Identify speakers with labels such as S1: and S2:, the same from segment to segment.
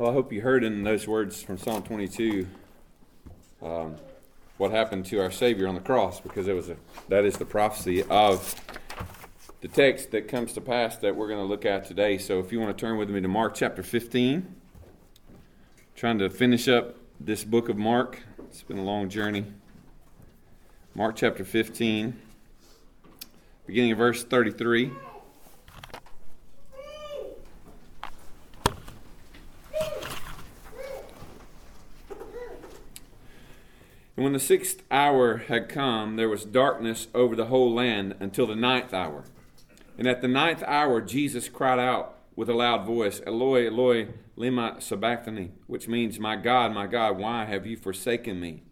S1: Well, I hope you heard in those words from Psalm 22 um, what happened to our Savior on the cross, because it was a, that is the prophecy of the text that comes to pass that we're going to look at today. So, if you want to turn with me to Mark chapter 15, trying to finish up this book of Mark. It's been a long journey. Mark chapter 15, beginning of verse 33. And when the sixth hour had come, there was darkness over the whole land until the ninth hour. And at the ninth hour, Jesus cried out with a loud voice, Eloi, Eloi, lema sabachthani, which means, My God, my God, why have you forsaken me?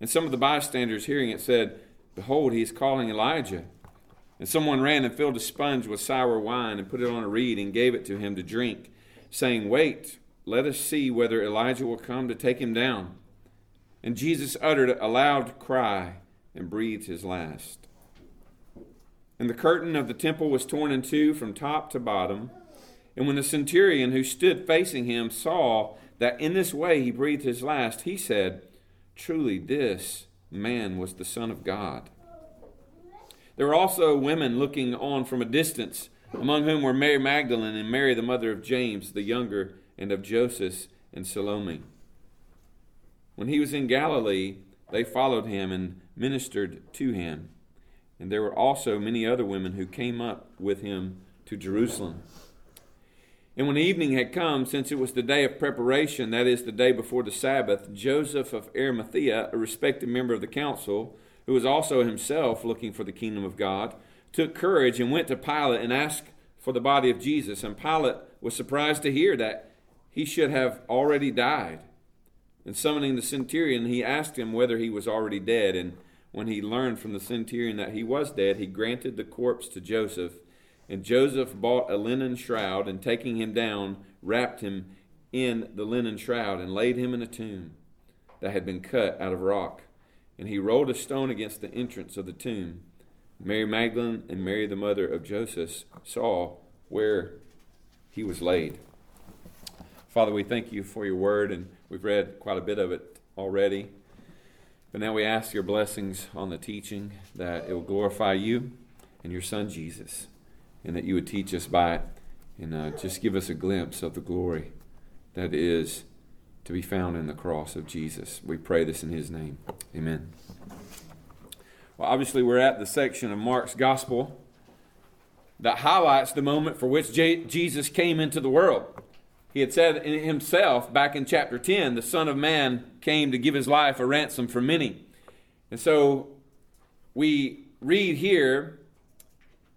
S1: And some of the bystanders hearing it said, Behold, he is calling Elijah. And someone ran and filled a sponge with sour wine and put it on a reed and gave it to him to drink, saying, Wait, let us see whether Elijah will come to take him down. And Jesus uttered a loud cry and breathed his last. And the curtain of the temple was torn in two from top to bottom. And when the centurion who stood facing him saw that in this way he breathed his last, he said, Truly, this man was the Son of God. There were also women looking on from a distance, among whom were Mary Magdalene and Mary, the mother of James the younger, and of Joseph and Salome. When he was in Galilee, they followed him and ministered to him. And there were also many other women who came up with him to Jerusalem. And when evening had come, since it was the day of preparation, that is, the day before the Sabbath, Joseph of Arimathea, a respected member of the council, who was also himself looking for the kingdom of God, took courage and went to Pilate and asked for the body of Jesus. And Pilate was surprised to hear that he should have already died. And summoning the centurion, he asked him whether he was already dead. And when he learned from the centurion that he was dead, he granted the corpse to Joseph. And Joseph bought a linen shroud, and taking him down, wrapped him in the linen shroud, and laid him in a tomb that had been cut out of rock. And he rolled a stone against the entrance of the tomb. Mary Magdalene and Mary, the mother of Joseph, saw where he was laid. Father, we thank you for your word and We've read quite a bit of it already. But now we ask your blessings on the teaching that it will glorify you and your son Jesus, and that you would teach us by it and uh, just give us a glimpse of the glory that is to be found in the cross of Jesus. We pray this in his name. Amen. Well, obviously, we're at the section of Mark's gospel that highlights the moment for which J- Jesus came into the world. He had said himself back in chapter 10, the Son of Man came to give his life a ransom for many. And so we read here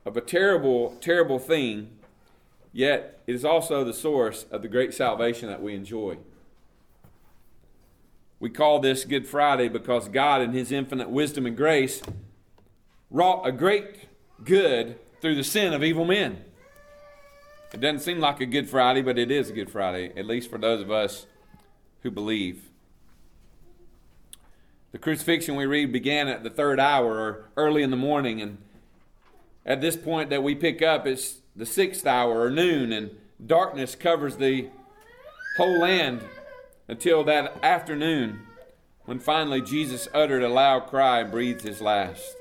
S1: of a terrible, terrible thing, yet it is also the source of the great salvation that we enjoy. We call this Good Friday because God, in His infinite wisdom and grace, wrought a great good through the sin of evil men. It doesn't seem like a Good Friday, but it is a Good Friday, at least for those of us who believe. The crucifixion we read began at the third hour or early in the morning, and at this point that we pick up, it's the sixth hour or noon, and darkness covers the whole land until that afternoon when finally Jesus uttered a loud cry and breathed his last.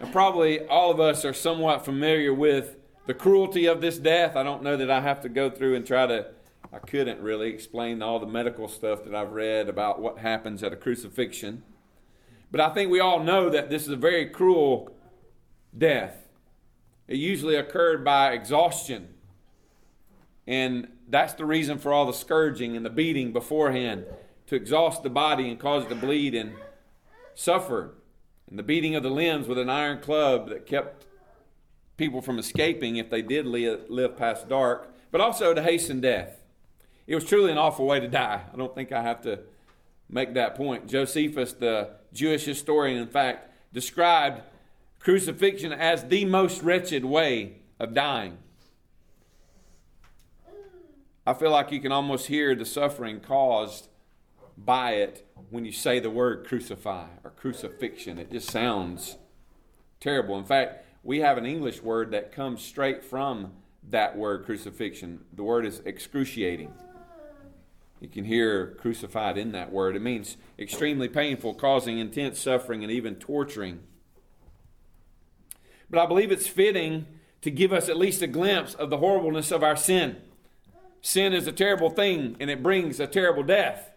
S1: And probably all of us are somewhat familiar with the cruelty of this death, I don't know that I have to go through and try to, I couldn't really explain all the medical stuff that I've read about what happens at a crucifixion. But I think we all know that this is a very cruel death. It usually occurred by exhaustion. And that's the reason for all the scourging and the beating beforehand to exhaust the body and cause it to bleed and suffer. And the beating of the limbs with an iron club that kept people from escaping if they did live, live past dark, but also to hasten death. It was truly an awful way to die. I don't think I have to make that point. Josephus, the Jewish historian, in fact, described crucifixion as the most wretched way of dying. I feel like you can almost hear the suffering caused by it when you say the word crucify or crucifixion. It just sounds terrible. In fact, we have an English word that comes straight from that word crucifixion. The word is excruciating. You can hear crucified in that word. It means extremely painful, causing intense suffering and even torturing. But I believe it's fitting to give us at least a glimpse of the horribleness of our sin. Sin is a terrible thing and it brings a terrible death.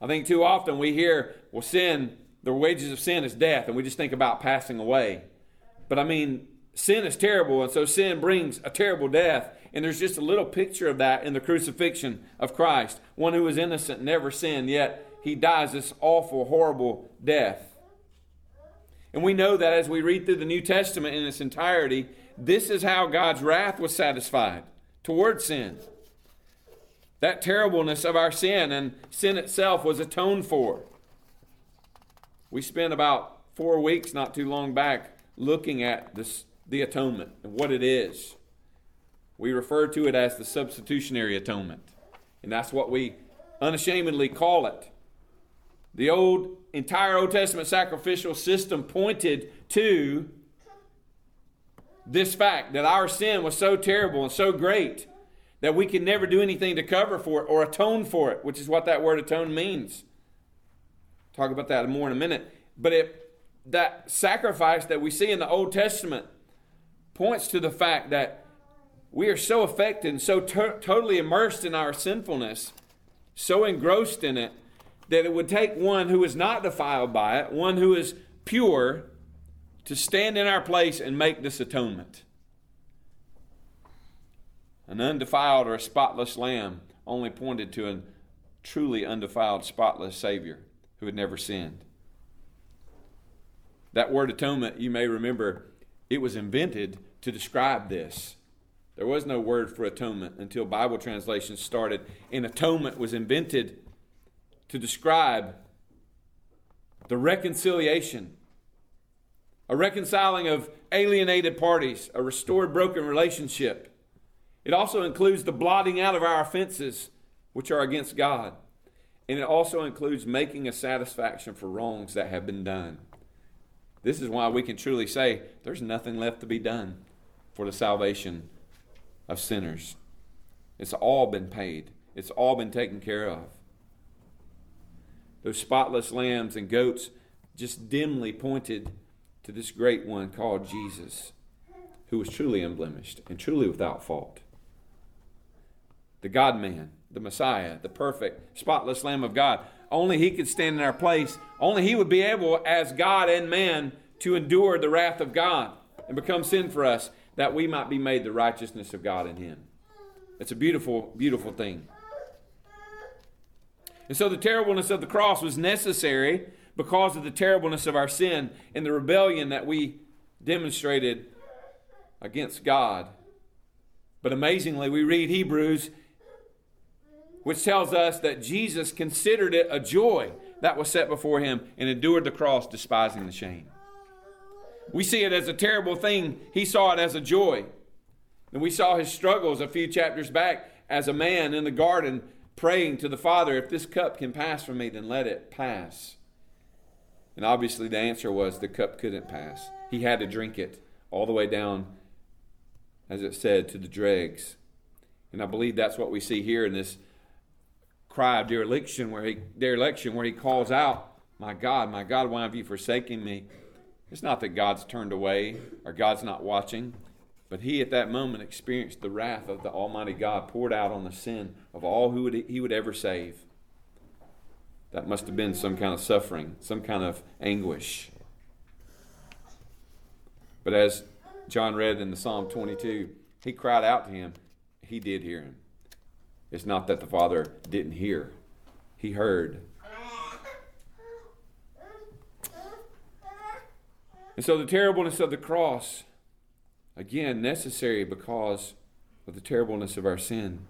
S1: I think too often we hear, well, sin, the wages of sin is death, and we just think about passing away. But I mean, sin is terrible, and so sin brings a terrible death. And there's just a little picture of that in the crucifixion of Christ. One who was innocent, never sinned, yet he dies this awful, horrible death. And we know that as we read through the New Testament in its entirety, this is how God's wrath was satisfied toward sin. That terribleness of our sin and sin itself was atoned for. We spent about four weeks not too long back looking at this, the atonement and what it is. We refer to it as the substitutionary atonement, and that's what we unashamedly call it. The old entire Old Testament sacrificial system pointed to this fact that our sin was so terrible and so great that we could never do anything to cover for it or atone for it, which is what that word atone means. Talk about that more in a minute. But it that sacrifice that we see in the Old Testament points to the fact that we are so affected and so to- totally immersed in our sinfulness, so engrossed in it, that it would take one who is not defiled by it, one who is pure, to stand in our place and make this atonement. An undefiled or a spotless lamb only pointed to a truly undefiled, spotless Savior who had never sinned. That word atonement, you may remember, it was invented to describe this. There was no word for atonement until Bible translations started, and atonement was invented to describe the reconciliation, a reconciling of alienated parties, a restored broken relationship. It also includes the blotting out of our offenses, which are against God. And it also includes making a satisfaction for wrongs that have been done. This is why we can truly say there's nothing left to be done for the salvation of sinners. It's all been paid, it's all been taken care of. Those spotless lambs and goats just dimly pointed to this great one called Jesus, who was truly unblemished and truly without fault. The God man, the Messiah, the perfect, spotless Lamb of God, only he could stand in our place. Only he would be able, as God and man, to endure the wrath of God and become sin for us, that we might be made the righteousness of God in him. It's a beautiful, beautiful thing. And so the terribleness of the cross was necessary because of the terribleness of our sin and the rebellion that we demonstrated against God. But amazingly, we read Hebrews which tells us that Jesus considered it a joy that was set before him and endured the cross, despising the shame. We see it as a terrible thing. He saw it as a joy. And we saw his struggles a few chapters back as a man in the garden praying to the Father, If this cup can pass from me, then let it pass. And obviously, the answer was the cup couldn't pass. He had to drink it all the way down, as it said, to the dregs. And I believe that's what we see here in this cry of dereliction where he dereliction where he calls out, My God, my God, why have you forsaken me? It's not that God's turned away or God's not watching, but he at that moment experienced the wrath of the Almighty God poured out on the sin of all who would, he would ever save. That must have been some kind of suffering, some kind of anguish. But as John read in the Psalm 22, he cried out to him. He did hear him. It's not that the Father didn't hear, He heard. And so the terribleness of the cross, again, necessary because of the terribleness of our sin.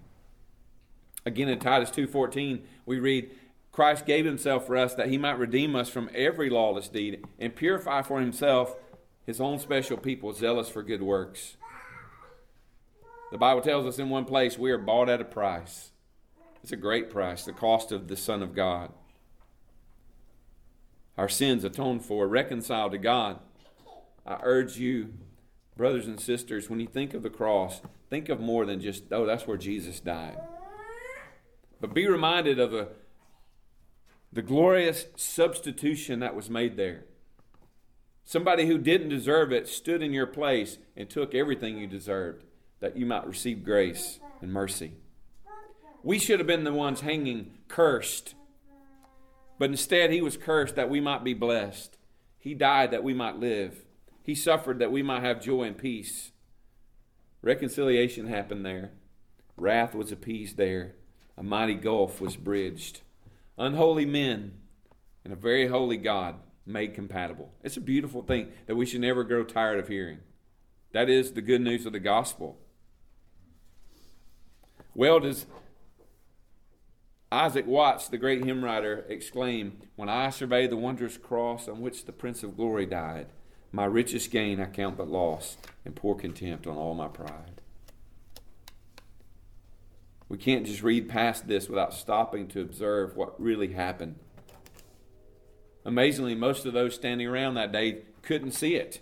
S1: Again in Titus 2:14, we read, Christ gave himself for us that he might redeem us from every lawless deed and purify for himself his own special people zealous for good works. The Bible tells us in one place we are bought at a price. It's a great price, the cost of the Son of God. Our sins atoned for, reconciled to God. I urge you, brothers and sisters, when you think of the cross, Think of more than just, oh, that's where Jesus died. But be reminded of the, the glorious substitution that was made there. Somebody who didn't deserve it stood in your place and took everything you deserved that you might receive grace and mercy. We should have been the ones hanging cursed, but instead, he was cursed that we might be blessed. He died that we might live. He suffered that we might have joy and peace. Reconciliation happened there. Wrath was appeased there. A mighty gulf was bridged. Unholy men and a very holy God made compatible. It's a beautiful thing that we should never grow tired of hearing. That is the good news of the gospel. Well, does Isaac Watts, the great hymn writer, exclaim, When I survey the wondrous cross on which the Prince of Glory died, my richest gain I count but loss, and pour contempt on all my pride. We can't just read past this without stopping to observe what really happened. Amazingly, most of those standing around that day couldn't see it.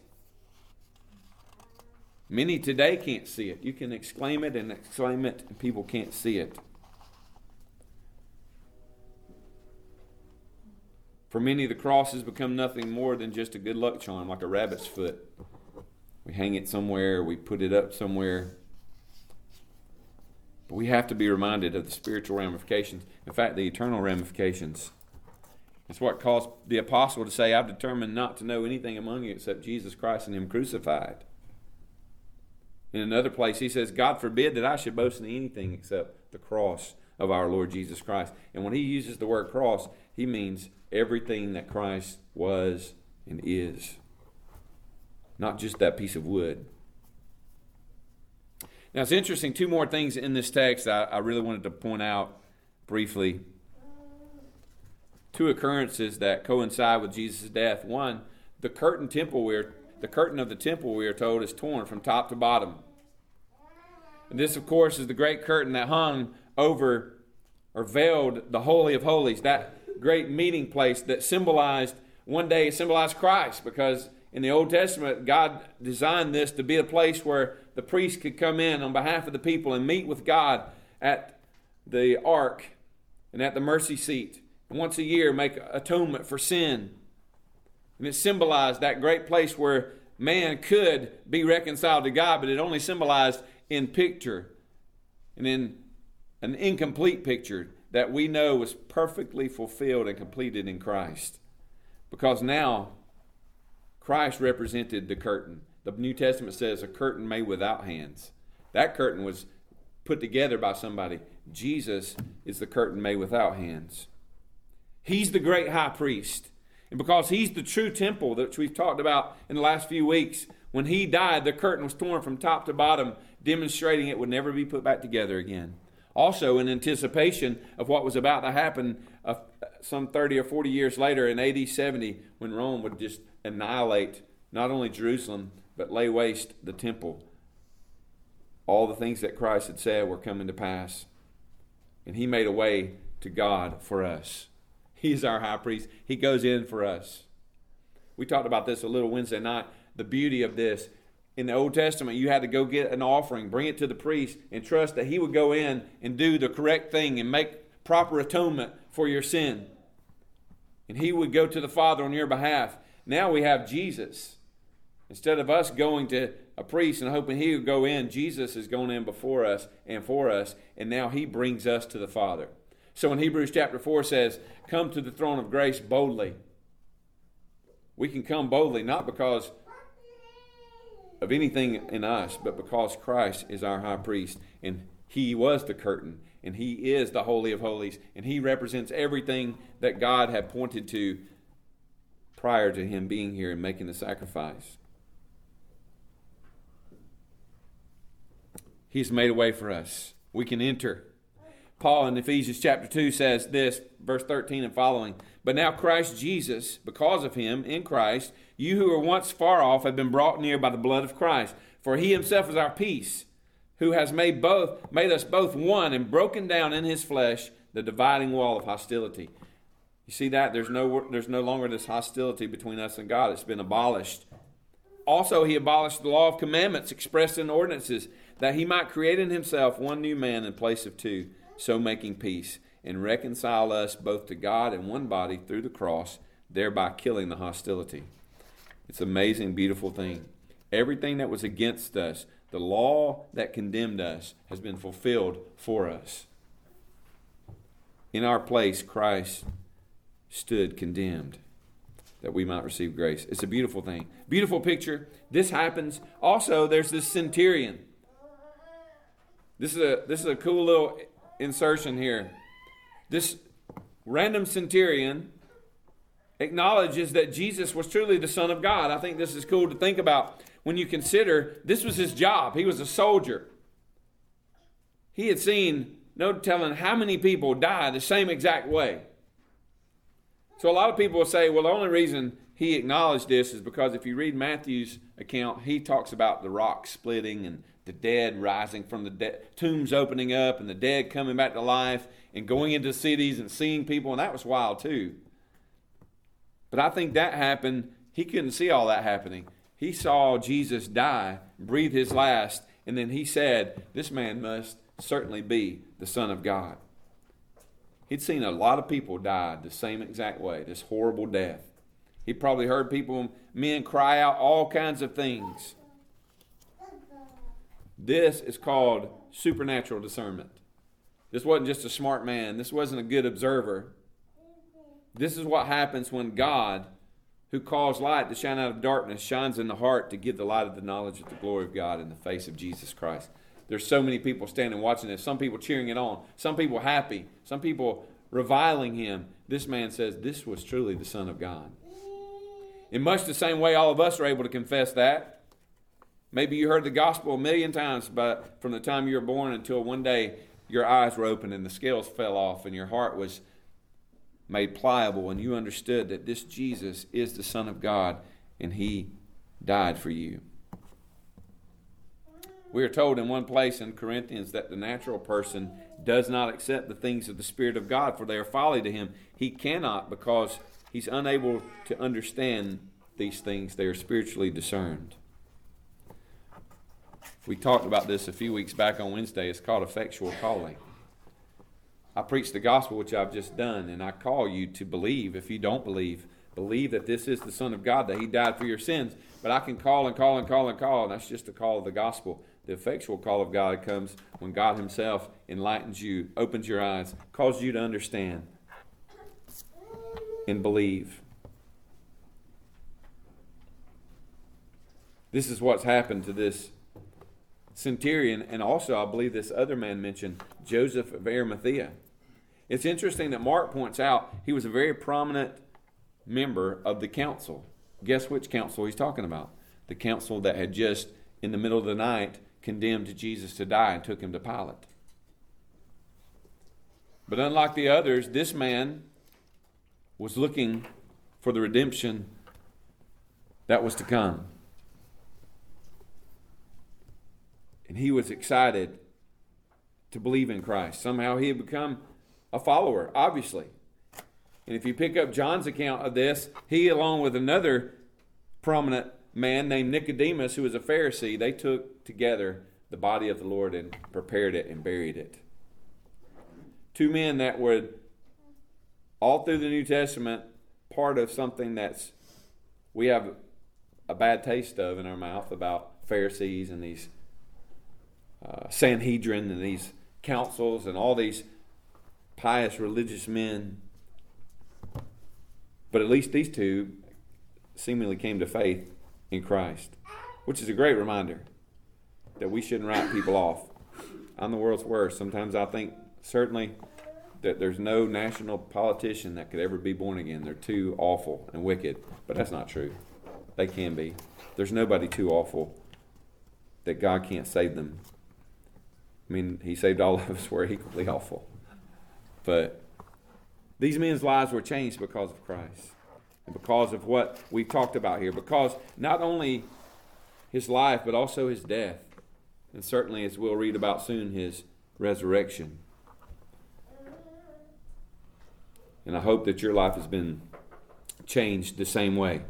S1: Many today can't see it. You can exclaim it and exclaim it, and people can't see it. For many, the cross has become nothing more than just a good luck charm, like a rabbit's foot. We hang it somewhere, we put it up somewhere. But we have to be reminded of the spiritual ramifications. In fact, the eternal ramifications. It's what caused the apostle to say, I've determined not to know anything among you except Jesus Christ and Him crucified. In another place, he says, God forbid that I should boast in anything except the cross of our Lord Jesus Christ. And when he uses the word cross, he means everything that Christ was and is, not just that piece of wood. Now, it's interesting, two more things in this text I, I really wanted to point out briefly. Two occurrences that coincide with Jesus' death. One, the curtain temple we're the curtain of the temple, we are told, is torn from top to bottom. And this, of course, is the great curtain that hung over or veiled the Holy of Holies, that great meeting place that symbolized, one day symbolized Christ, because in the Old Testament, God designed this to be a place where the priest could come in on behalf of the people and meet with God at the ark and at the mercy seat. And once a year, make atonement for sin. And it symbolized that great place where man could be reconciled to God, but it only symbolized in picture and in an incomplete picture that we know was perfectly fulfilled and completed in Christ. Because now Christ represented the curtain. The New Testament says a curtain made without hands. That curtain was put together by somebody. Jesus is the curtain made without hands. He's the great high priest. And because he's the true temple that we've talked about in the last few weeks, when he died, the curtain was torn from top to bottom, demonstrating it would never be put back together again. Also, in anticipation of what was about to happen uh, some 30 or 40 years later in AD 70, when Rome would just annihilate not only Jerusalem, but lay waste the temple. All the things that Christ had said were coming to pass. And he made a way to God for us. He's our high priest. He goes in for us. We talked about this a little Wednesday night. The beauty of this. In the Old Testament, you had to go get an offering, bring it to the priest, and trust that he would go in and do the correct thing and make proper atonement for your sin. And he would go to the Father on your behalf. Now we have Jesus. Instead of us going to a priest and hoping he would go in, Jesus is going in before us and for us, and now he brings us to the Father. So in Hebrews chapter 4 says, Come to the throne of grace boldly. We can come boldly not because of anything in us, but because Christ is our high priest and he was the curtain and he is the Holy of Holies and he represents everything that God had pointed to prior to him being here and making the sacrifice. He's made a way for us. We can enter Paul in Ephesians chapter 2 says this, verse 13 and following. But now Christ Jesus, because of him, in Christ, you who were once far off have been brought near by the blood of Christ. For he himself is our peace, who has made both made us both one and broken down in his flesh the dividing wall of hostility. You see that? There's no there's no longer this hostility between us and God. It's been abolished. Also, he abolished the law of commandments expressed in ordinances, that he might create in himself one new man in place of two, so making peace, and reconcile us both to God in one body through the cross, thereby killing the hostility. It's an amazing, beautiful thing. Everything that was against us, the law that condemned us, has been fulfilled for us. In our place, Christ stood condemned that we might receive grace. It's a beautiful thing. Beautiful picture. This happens. Also, there's this centurion. This is a this is a cool little insertion here. This random centurion acknowledges that Jesus was truly the Son of God. I think this is cool to think about when you consider this was his job. He was a soldier. He had seen no telling how many people die the same exact way. So a lot of people will say, well, the only reason he acknowledged this is because if you read Matthew's account, he talks about the rock splitting and the dead rising from the tombs opening up and the dead coming back to life and going into cities and seeing people, and that was wild too. But I think that happened. He couldn't see all that happening. He saw Jesus die, breathe his last, and then he said, This man must certainly be the Son of God. He'd seen a lot of people die the same exact way, this horrible death. He probably heard people, men cry out all kinds of things. This is called supernatural discernment. This wasn't just a smart man, this wasn't a good observer. This is what happens when God, who calls light to shine out of darkness, shines in the heart to give the light of the knowledge of the glory of God in the face of Jesus Christ. There's so many people standing watching this. Some people cheering it on. Some people happy. Some people reviling him. This man says, This was truly the Son of God. In much the same way, all of us are able to confess that. Maybe you heard the gospel a million times but from the time you were born until one day your eyes were open and the scales fell off and your heart was made pliable and you understood that this Jesus is the Son of God and he died for you. We are told in one place in Corinthians that the natural person does not accept the things of the Spirit of God, for they are folly to him. He cannot because he's unable to understand these things. They are spiritually discerned. We talked about this a few weeks back on Wednesday. It's called effectual calling. I preach the gospel, which I've just done, and I call you to believe. If you don't believe, believe that this is the Son of God, that He died for your sins. But I can call and call and call and call, and that's just the call of the gospel. The effectual call of God comes when God Himself enlightens you, opens your eyes, calls you to understand and believe. This is what's happened to this centurion, and also I believe this other man mentioned, Joseph of Arimathea. It's interesting that Mark points out he was a very prominent member of the council. Guess which council he's talking about? The council that had just, in the middle of the night, condemned Jesus to die and took him to Pilate. But unlike the others, this man was looking for the redemption that was to come. And he was excited to believe in Christ. Somehow he had become a follower, obviously. And if you pick up John's account of this, he, along with another prominent man named Nicodemus, who was a Pharisee, they took together the body of the Lord and prepared it and buried it. Two men that would, all through the New Testament, part of something that's we have a bad taste of in our mouth about Pharisees and these uh, Sanhedrin and these councils and all these pious religious men. But at least these two seemingly came to faith in Christ, which is a great reminder that we shouldn't write people off. I'm the world's worst. Sometimes I think certainly that there's no national politician that could ever be born again. They're too awful and wicked. But that's not true. They can be. There's nobody too awful that God can't save them. I mean, He saved all of us. We're equally awful. But these men's lives were changed because of Christ and because of what we've talked about here. Because not only his life, but also his death. And certainly, as we'll read about soon, his resurrection. And I hope that your life has been changed the same way.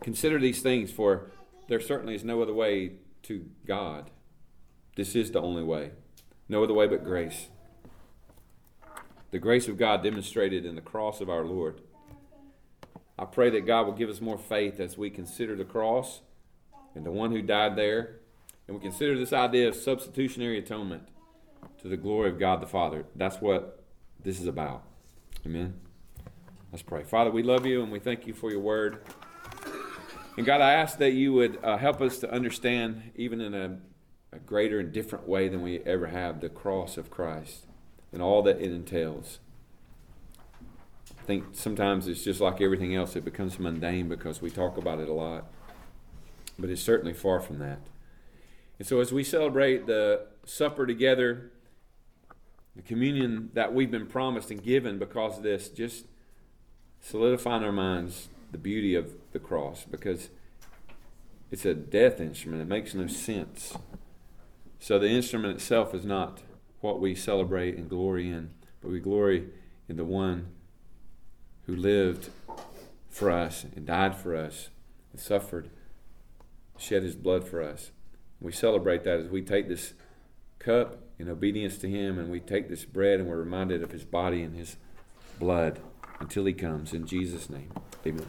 S1: Consider these things, for there certainly is no other way to God. This is the only way. No other way but grace. The grace of God demonstrated in the cross of our Lord. I pray that God will give us more faith as we consider the cross and the one who died there, and we consider this idea of substitutionary atonement to the glory of God the Father. That's what this is about. Amen. Let's pray. Father, we love you and we thank you for your word. And God, I ask that you would uh, help us to understand, even in a, a greater and different way than we ever have, the cross of Christ and all that it entails. I think sometimes it's just like everything else, it becomes mundane because we talk about it a lot. But it's certainly far from that. And so as we celebrate the supper together, the communion that we've been promised and given because of this, just solidifying our minds the beauty of the cross because it's a death instrument. It makes no sense. So the instrument itself is not what we celebrate and glory in, but we glory in the one who lived for us and died for us and suffered, shed his blood for us. We celebrate that as we take this cup in obedience to him and we take this bread and we're reminded of his body and his blood until he comes. In Jesus' name, amen.